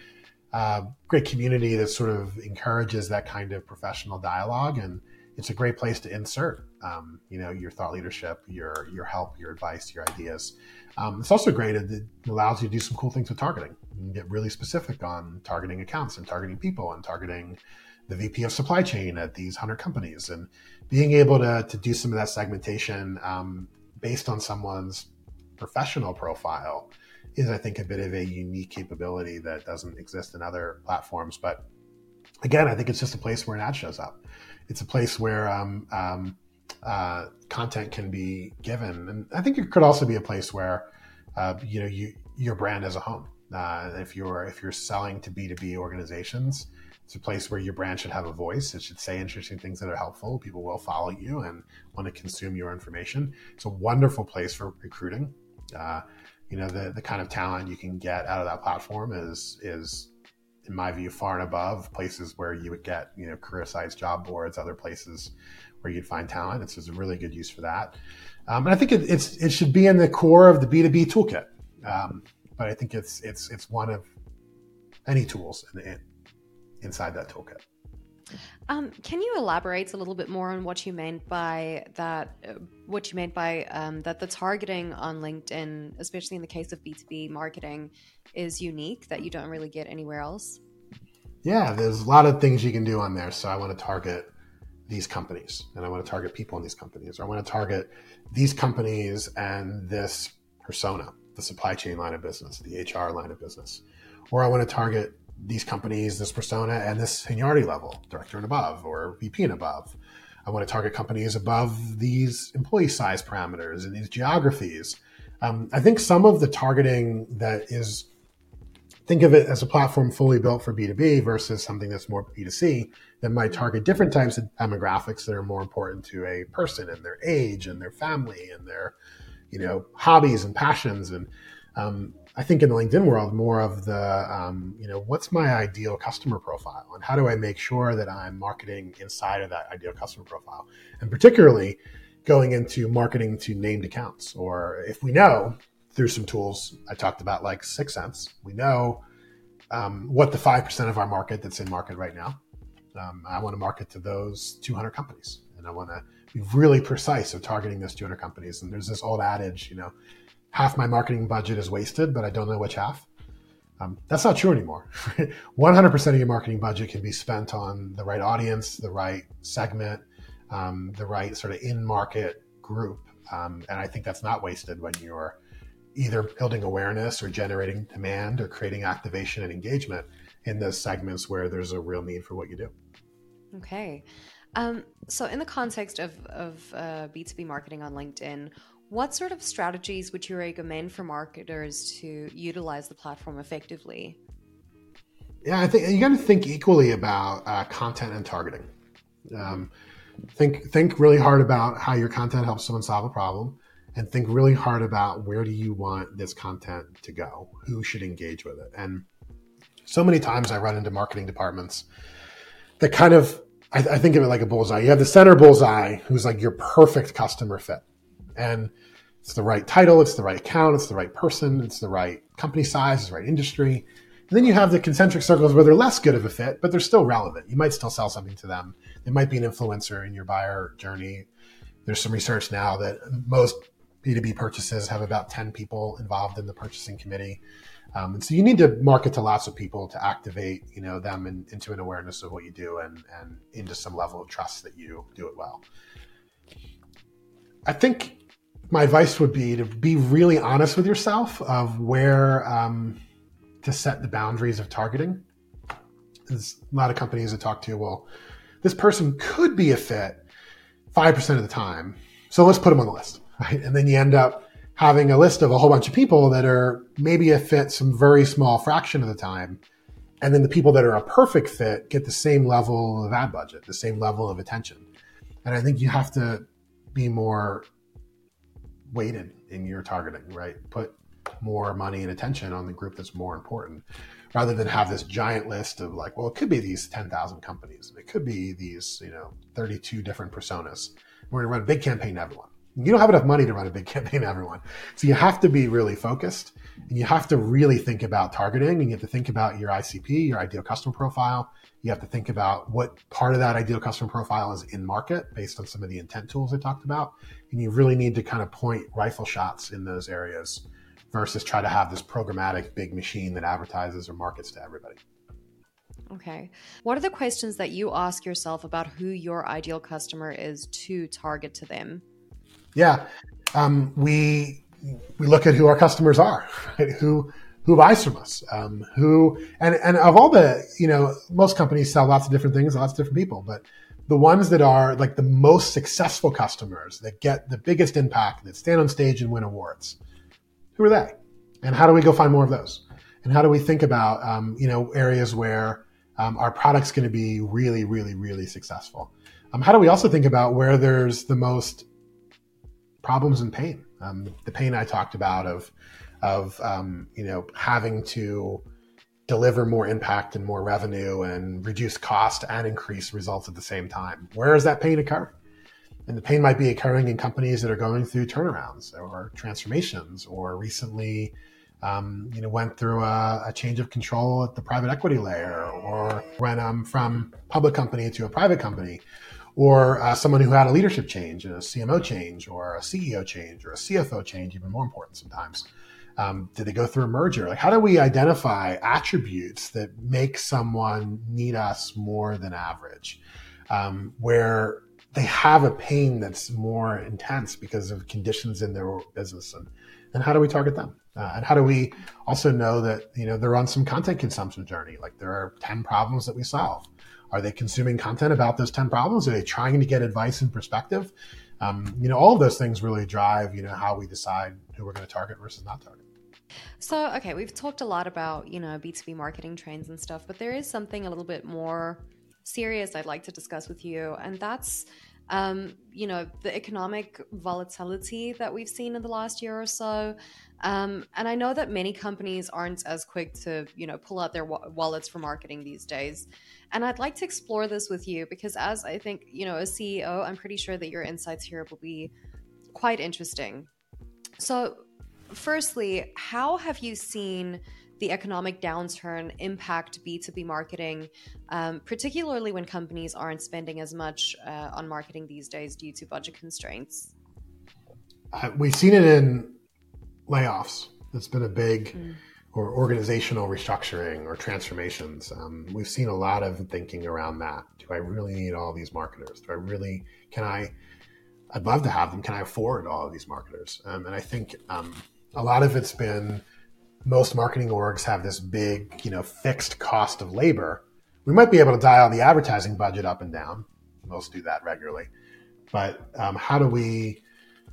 uh, great community that sort of encourages that kind of professional dialogue, and it's a great place to insert, um, you know, your thought leadership, your your help, your advice, your ideas. Um, it's also great; it allows you to do some cool things with targeting. You can get really specific on targeting accounts and targeting people and targeting the VP of supply chain at these hundred companies, and being able to to do some of that segmentation um, based on someone's professional profile is, I think, a bit of a unique capability that doesn't exist in other platforms. But again, I think it's just a place where an ad shows up. It's a place where um, um, uh, content can be given, and I think it could also be a place where uh, you know you your brand as a home. Uh, if you're if you're selling to B two B organizations, it's a place where your brand should have a voice. It should say interesting things that are helpful. People will follow you and want to consume your information. It's a wonderful place for recruiting. Uh, you know the the kind of talent you can get out of that platform is is in my view far and above places where you would get you know career sites job boards other places where you'd find talent. It's, a really good use for that. Um, and i think it, it's it should be in the core of the b2b toolkit. Um, but i think it's it's it's one of any tools in, in, inside that toolkit um, can you elaborate a little bit more on what you meant by that? Uh, what you meant by um, that the targeting on LinkedIn, especially in the case of B two B marketing, is unique that you don't really get anywhere else. Yeah, there's a lot of things you can do on there. So I want to target these companies, and I want to target people in these companies, or I want to target these companies and this persona, the supply chain line of business, the HR line of business, or I want to target these companies, this persona, and this seniority level, director and above, or VP and above. I want to target companies above these employee size parameters and these geographies. Um, I think some of the targeting that is, think of it as a platform fully built for B2B versus something that's more B2C that might target different types of demographics that are more important to a person and their age and their family and their, you know, hobbies and passions. And um, I think in the LinkedIn world, more of the, um, you know, what's my ideal customer profile and how do I make sure that I'm marketing inside of that ideal customer profile? And particularly going into marketing to named accounts, or if we know through some tools I talked about, like 6sense, we know um, what the 5% of our market that's in market right now. Um, I want to market to those 200 companies and I want to be really precise of targeting those 200 companies. And there's this old adage, you know, half my marketing budget is wasted, but I don't know which half. Um, that's not true anymore. 100% of your marketing budget can be spent on the right audience, the right segment, um, the right sort of in market group. Um, and I think that's not wasted when you're either building awareness or generating demand or creating activation and engagement in those segments where there's a real need for what you do. Okay. Um, so, in the context of, of uh, B2B marketing on LinkedIn, what sort of strategies would you recommend for marketers to utilize the platform effectively? Yeah, I think you got to think equally about uh, content and targeting. Um, think think really hard about how your content helps someone solve a problem, and think really hard about where do you want this content to go, who should engage with it. And so many times I run into marketing departments that kind of I, I think of it like a bullseye. You have the center bullseye, who's like your perfect customer fit and it's the right title, it's the right account, it's the right person, it's the right company size, it's the right industry. And then you have the concentric circles where they're less good of a fit, but they're still relevant. You might still sell something to them. They might be an influencer in your buyer journey. There's some research now that most B2B purchases have about 10 people involved in the purchasing committee. Um, and so you need to market to lots of people to activate, you know, them in, into an awareness of what you do and, and into some level of trust that you do it well. I think my advice would be to be really honest with yourself of where um, to set the boundaries of targeting. There's a lot of companies I talk to, you, well, this person could be a fit 5% of the time. So let's put them on the list, right? And then you end up having a list of a whole bunch of people that are maybe a fit some very small fraction of the time. and then the people that are a perfect fit get the same level of ad budget, the same level of attention. And I think you have to be more weighted in your targeting, right? Put more money and attention on the group that's more important rather than have this giant list of like, well, it could be these 10,000 companies. It could be these, you know, 32 different personas. We're going to run a big campaign to everyone. You don't have enough money to run a big campaign everyone. So you have to be really focused and you have to really think about targeting and you have to think about your ICP, your ideal customer profile. You have to think about what part of that ideal customer profile is in market based on some of the intent tools I talked about. And you really need to kind of point rifle shots in those areas versus try to have this programmatic big machine that advertises or markets to everybody. Okay. What are the questions that you ask yourself about who your ideal customer is to target to them? Yeah. Um, we we look at who our customers are, right? who who buys from us, um, who and and of all the you know most companies sell lots of different things, lots of different people, but the ones that are like the most successful customers that get the biggest impact, that stand on stage and win awards, who are they? And how do we go find more of those? And how do we think about um, you know areas where um, our product's going to be really, really, really successful? Um, how do we also think about where there's the most problems and pain? Um, the pain I talked about of of um, you know having to deliver more impact and more revenue and reduce cost and increase results at the same time. Where is that pain occurring? And the pain might be occurring in companies that are going through turnarounds or transformations, or recently, um, you know, went through a, a, change of control at the private equity layer, or went um, from public company to a private company, or uh, someone who had a leadership change, a CMO change, or a CEO change, or a CFO change, even more important sometimes. Um, did they go through a merger? Like, how do we identify attributes that make someone need us more than average? Um, where they have a pain that's more intense because of conditions in their business, and, and how do we target them? Uh, and how do we also know that you know they're on some content consumption journey? Like there are ten problems that we solve are they consuming content about those 10 problems? Are they trying to get advice and perspective? Um, you know, all of those things really drive, you know, how we decide who we're going to target versus not target. So, okay, we've talked a lot about, you know, B2B marketing trends and stuff, but there is something a little bit more serious I'd like to discuss with you, and that's um, you know, the economic volatility that we've seen in the last year or so. Um, and I know that many companies aren't as quick to, you know, pull out their wa- wallets for marketing these days. And I'd like to explore this with you because, as I think, you know, as CEO, I'm pretty sure that your insights here will be quite interesting. So, firstly, how have you seen the economic downturn impact B2B marketing, um, particularly when companies aren't spending as much uh, on marketing these days due to budget constraints? Uh, we've seen it in layoffs. It's been a big, mm. or organizational restructuring or transformations. Um, we've seen a lot of thinking around that. Do I really need all these marketers? Do I really, can I, I'd love to have them. Can I afford all of these marketers? Um, and I think um, a lot of it's been most marketing orgs have this big, you know, fixed cost of labor. We might be able to dial the advertising budget up and down. Most do that regularly, but um, how do we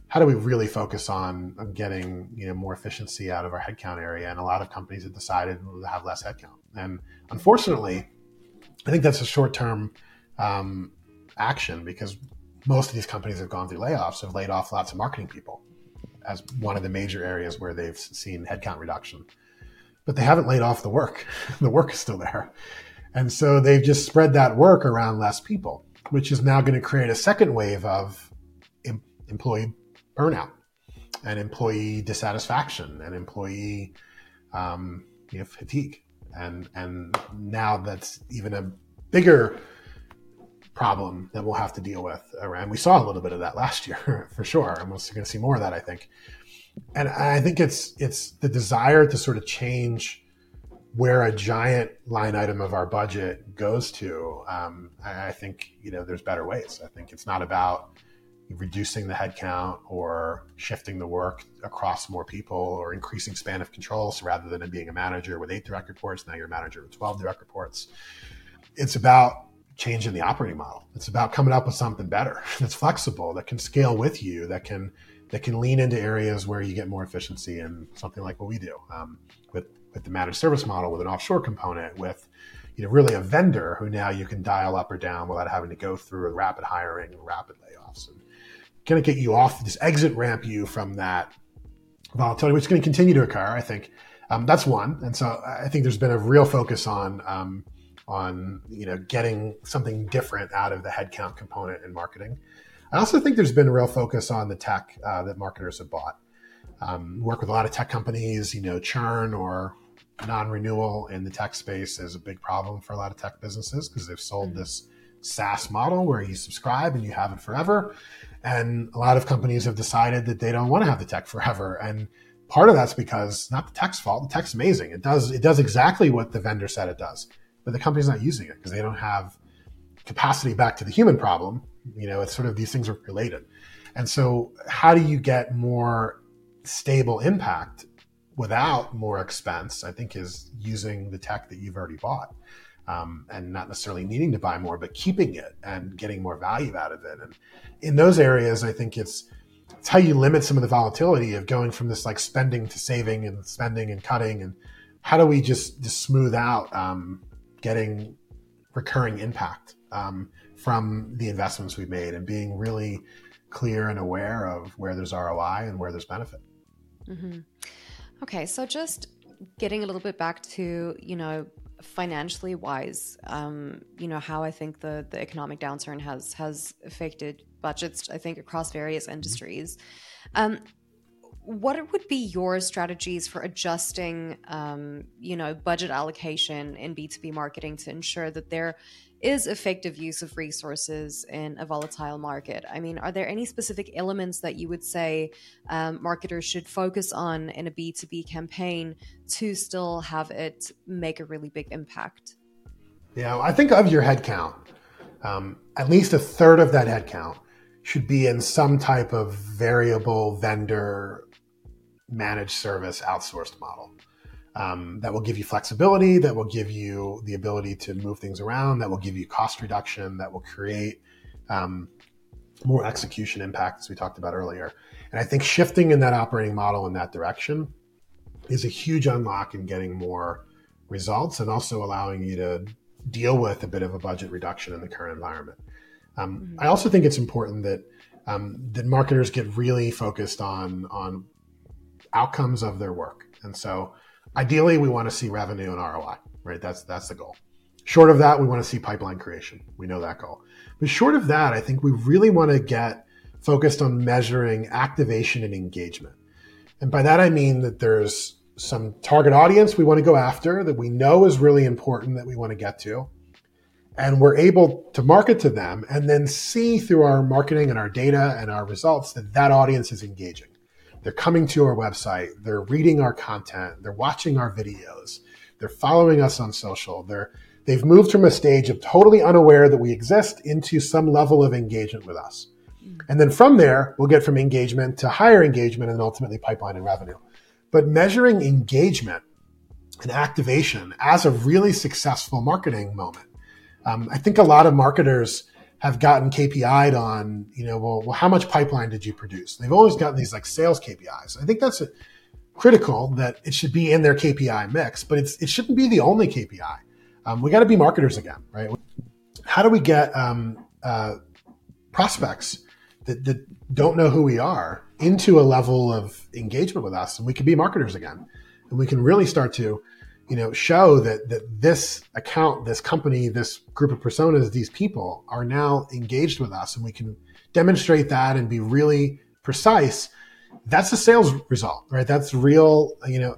how do we really focus on, getting you know more efficiency out of our headcount area? And a lot of companies have decided to have less headcount, and unfortunately, I think that's a short term um, action because most of these companies have gone through layoffs, have laid off lots of marketing people as one of the major areas where they've seen headcount reduction. But they haven't laid off the work. the work is still there. And so they've just spread that work around less people, which is now going to create a second wave of em- employee burnout and employee dissatisfaction and employee um, you know, fatigue. And, and now that's even a bigger problem that we'll have to deal with. And we saw a little bit of that last year for sure. And we're going to see more of that, I think. And I think it's it's the desire to sort of change where a giant line item of our budget goes to. Um, I, I think you know there's better ways. I think it's not about reducing the headcount or shifting the work across more people or increasing span of control. So rather than being a manager with eight direct reports, now you're a manager with 12 direct reports. It's about changing the operating model. It's about coming up with something better that's flexible, that can scale with you, that can that can lean into areas where you get more efficiency and something like what we do um, with with the managed service model with an offshore component with you know really a vendor who now you can dial up or down without having to go through a rapid hiring and rapid layoffs and going to get you off this exit ramp you from that volatility which is going to continue to occur i think um, that's one and so i think there's been a real focus on um, on you know getting something different out of the headcount component in marketing i also think there's been a real focus on the tech uh, that marketers have bought um, work with a lot of tech companies you know churn or non-renewal in the tech space is a big problem for a lot of tech businesses because they've sold mm-hmm. this SaaS model where you subscribe and you have it forever. And a lot of companies have decided that they don't want to have the tech forever. And part of that's because not the tech's fault. The tech's amazing. It does it does exactly what the vendor said it does, but the company's not using it because they don't have capacity back to the human problem. You know, it's sort of these things are related. And so, how do you get more stable impact without more expense, I think is using the tech that you've already bought. Um, and not necessarily needing to buy more, but keeping it and getting more value out of it. And in those areas, I think it's it's how you limit some of the volatility of going from this like spending to saving and spending and cutting. And how do we just just smooth out um, getting recurring impact um, from the investments we've made and being really clear and aware of where there's ROI and where there's benefit. Mm-hmm. Okay, so just getting a little bit back to, you know, financially wise, um, you know, how I think the the economic downturn has has affected budgets, I think, across various mm-hmm. industries. Um, what would be your strategies for adjusting, um, you know, budget allocation in B two B marketing to ensure that there is effective use of resources in a volatile market? I mean, are there any specific elements that you would say um, marketers should focus on in a B2B campaign to still have it make a really big impact? Yeah, I think of your headcount, um, at least a third of that headcount should be in some type of variable vendor managed service outsourced model um, that will give you flexibility, that will give you the ability to move things around, that will give you cost reduction, that will create um, more execution impact, as we talked about earlier. And I think shifting in that operating model in that direction is a huge unlock in getting more results and also allowing you to deal with a bit of a budget reduction in the current environment. Um, mm-hmm. I also think it's important that um, that marketers get really focused on on outcomes of their work, and so Ideally, we want to see revenue and ROI, right? That's that's the goal. Short of that, we want to see pipeline creation. We know that goal. But short of that, I think we really want to get focused on measuring activation and engagement. And by that I mean that there's some target audience we want to go after that we know is really important that we want to get to. And we're able to market to them and then see through our marketing and our data and our results that that audience is engaging. They're coming to our website. They're reading our content. They're watching our videos. They're following us on social. They're they've moved from a stage of totally unaware that we exist into some level of engagement with us. Mm. And then from there, we'll get from engagement to higher engagement and ultimately pipeline and revenue. But measuring engagement and activation as a really successful marketing moment. Um, I think a lot of marketers have gotten KPI'd on, you know, well, well, how much pipeline did you produce? They've always gotten these like sales KPIs. I think that's a, critical that it should be in their KPI mix, but it's it shouldn't be the only KPI. Um, we got to be marketers again, right? How do we get um, uh, prospects that, that don't know who we are into a level of engagement with us, and we can be marketers again, and we can really start to you know show that that this account this company this group of personas these people are now engaged with us and we can demonstrate that and be really precise that's a sales result right? That's real you know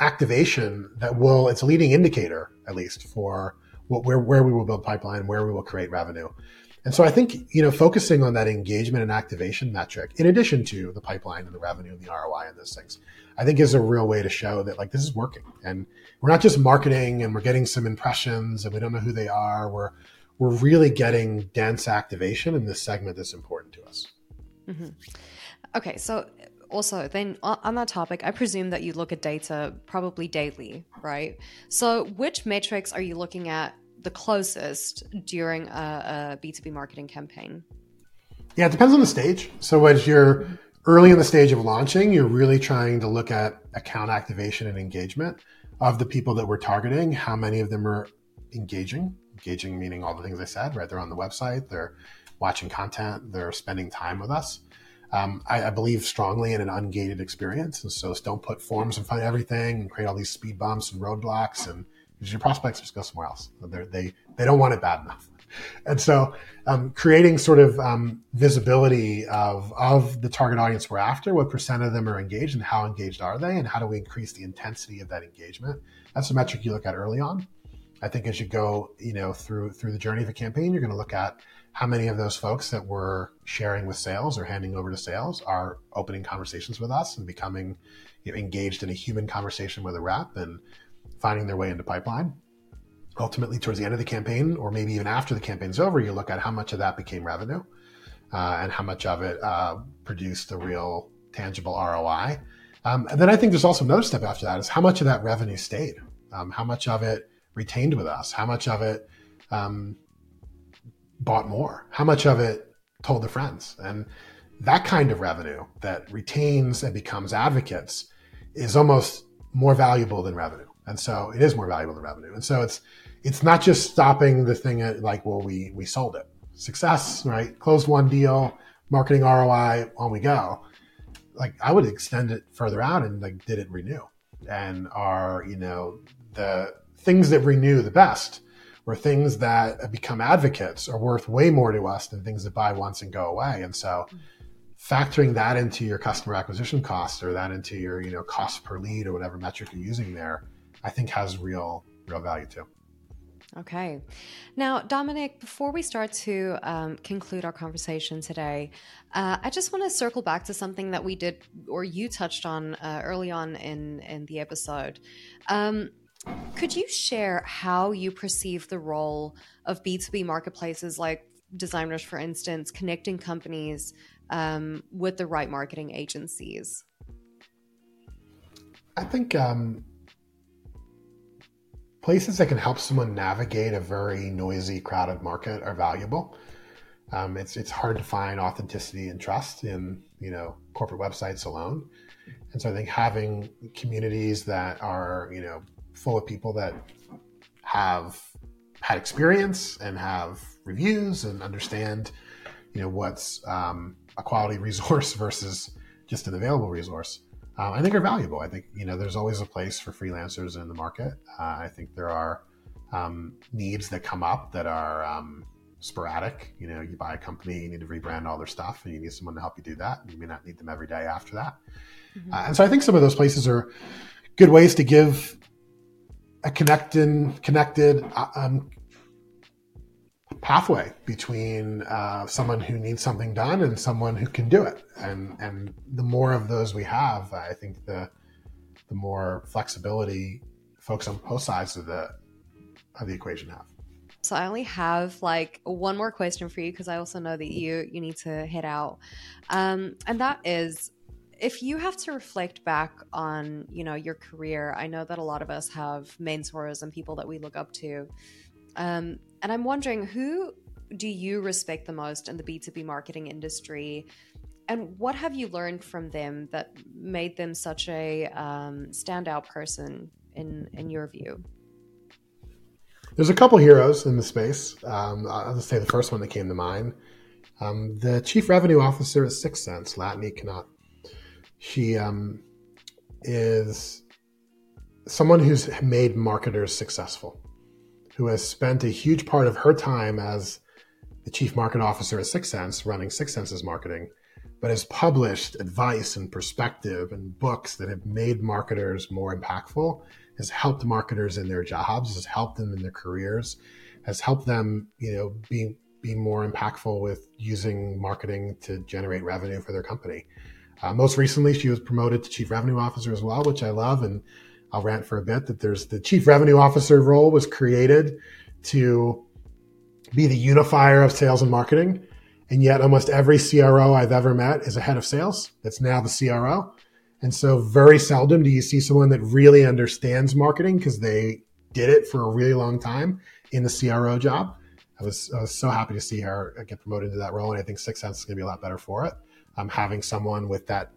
activation that will it's a leading indicator at least for what where, where we will build pipeline where we will create revenue and so I think, you know, focusing on that engagement and activation metric, in addition to the pipeline and the revenue and the ROI and those things, I think is a real way to show that like this is working. And we're not just marketing and we're getting some impressions and we don't know who they are. We're we're really getting dense activation in this segment that's important to us. Mm-hmm. Okay, so also then on that topic i presume that you look at data probably daily right so which metrics are you looking at the closest during a a B2B marketing campaign? Yeah, it depends on the stage. So as you're early in the stage of launching, you're really trying to look at account activation and engagement. of the people that we're targeting, how many of them are engaging? Engaging meaning all the things I said, right? They're on the website, they're watching content, they're spending time with us. Um, I, I, believe strongly in an ungated experience, and so don't put forms in front of everything and create all these speed bumps and roadblocks. And your prospects just go somewhere else. They're, they they don't want it bad enough. And so, um, creating sort of um, visibility of of the target audience we're after, what percent of them are engaged, and how engaged are they, and how do we increase the intensity of that engagement? That's a metric you look at early on. I think as you go, you know, through through the journey of a campaign, you're going to look at how many of those folks that we're sharing with sales or handing over to sales are opening conversations with us and becoming you know, engaged in a human conversation with a rep and finding their way into pipeline. Ultimately, towards the end of the campaign, or maybe even after the campaign's over, you look at how much of that became revenue uh, and how much of it uh, produced a real tangible ROI. Um, and then I think there's also another step after that is how much of that revenue stayed, um, how much of it retained with us, how much of it um, bought more? How much of it told their friends? And that kind of revenue that retains and becomes advocates is almost more valuable than revenue. And so it is more valuable than revenue. And so it's it's not just stopping the thing at like, well, we we sold it. Success, right? Closed one deal, marketing ROI, on we go. Like I would extend it further out and like did it renew? And are, you know, the things that renew the best where things that become advocates are worth way more to us than things that buy once and go away. And so factoring that into your customer acquisition cost or that into your, you know, cost per lead or whatever metric you're using there, I think has real, real value too. Okay. Now, Domenic, before we start to um, conclude our conversation today, uh, I just want to circle back to something that we did or you touched on uh, early on in, in the episode. Um, could you share how you perceive the role of B2B marketplaces like DesignRush, for instance, connecting companies um, with the right marketing agencies? I think um, places that can help someone navigate a very noisy, crowded market are valuable. Um, it's it's hard to find authenticity and trust in you know corporate websites alone, and so I think having communities that are you know full of people that have had experience and have reviews and understand, you know, what's um, a quality resource versus just an available resource. Um, I think are valuable. I think you know there's always a place for freelancers in the market. Uh, I think there are um, needs that come up that are um, sporadic. You know, you buy a company, you need to rebrand all their stuff, and you need someone to help you do that. You may not need them every day after that. Mm-hmm. Uh, and so I think some of those places are good ways to give a connected connected uh, um, pathway between uh, someone who needs something done and someone who can do it. And and the more of those we have, I think the the more flexibility folks on both sides of the of the equation have. So I only have like one more question for you because I also know that you you need to head out, um, and that is if you have to reflect back on you know your career i know that a lot of us have mentors and people that we look up to um, and i'm wondering who do you respect the most in the b2b marketing industry? And what have you learned from them that made them such a um, standout person in in your view? There's a couple heroes in the space. Um, i'll just say the first one that came to mind. Um, the chief revenue officer at 6sense Latané Conant she um, is someone who's made marketers successful, who has spent a huge part of her time as the chief market officer at 6sense, running 6sense's marketing, but has published advice and perspective and books that have made marketers more impactful, has helped marketers in their jobs, has helped them in their careers, has helped them, you know, be be more impactful with using marketing to generate revenue for their company. Uh, most recently, she was promoted to chief revenue officer as well, which I love. And I'll rant for a bit that there's the chief revenue officer role was created to be the unifier of sales and marketing. And yet almost every CRO I've ever met is a head of sales. That's now the CRO. And so very seldom do you see someone that really understands marketing because they did it for a really long time in the CRO job. I was, I was so happy to see her get promoted to that role. And I think 6sense is going to be a lot better for it um, having someone with that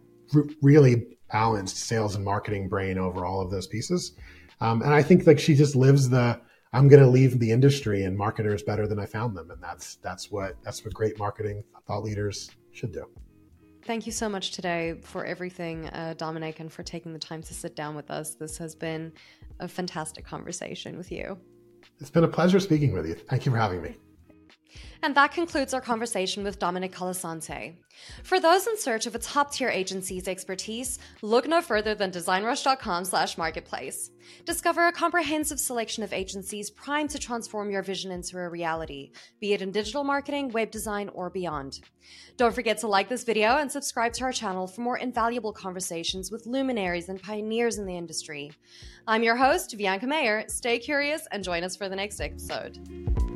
really balanced sales and marketing brain over all of those pieces. Um, and I think like she just lives the I'm going to leave the industry and marketers better than I found them, and that's that's what that's what great marketing thought leaders should do. Thank you so much today for everything, uh, Domenic, and for taking the time to sit down with us. This has been a fantastic conversation with you. It's been a pleasure speaking with you. Thank you for having me. And that concludes our conversation with Domenic Colasante. For those in search of a top-tier agency's expertise, look no further than designrush.com/marketplace. Discover a comprehensive selection of agencies primed to transform your vision into a reality, be it in digital marketing, web design, or beyond. Don't forget to like this video and subscribe to our channel for more invaluable conversations with luminaries and pioneers in the industry. I'm your host, Bianca Mayer. Stay curious and join us for the next episode.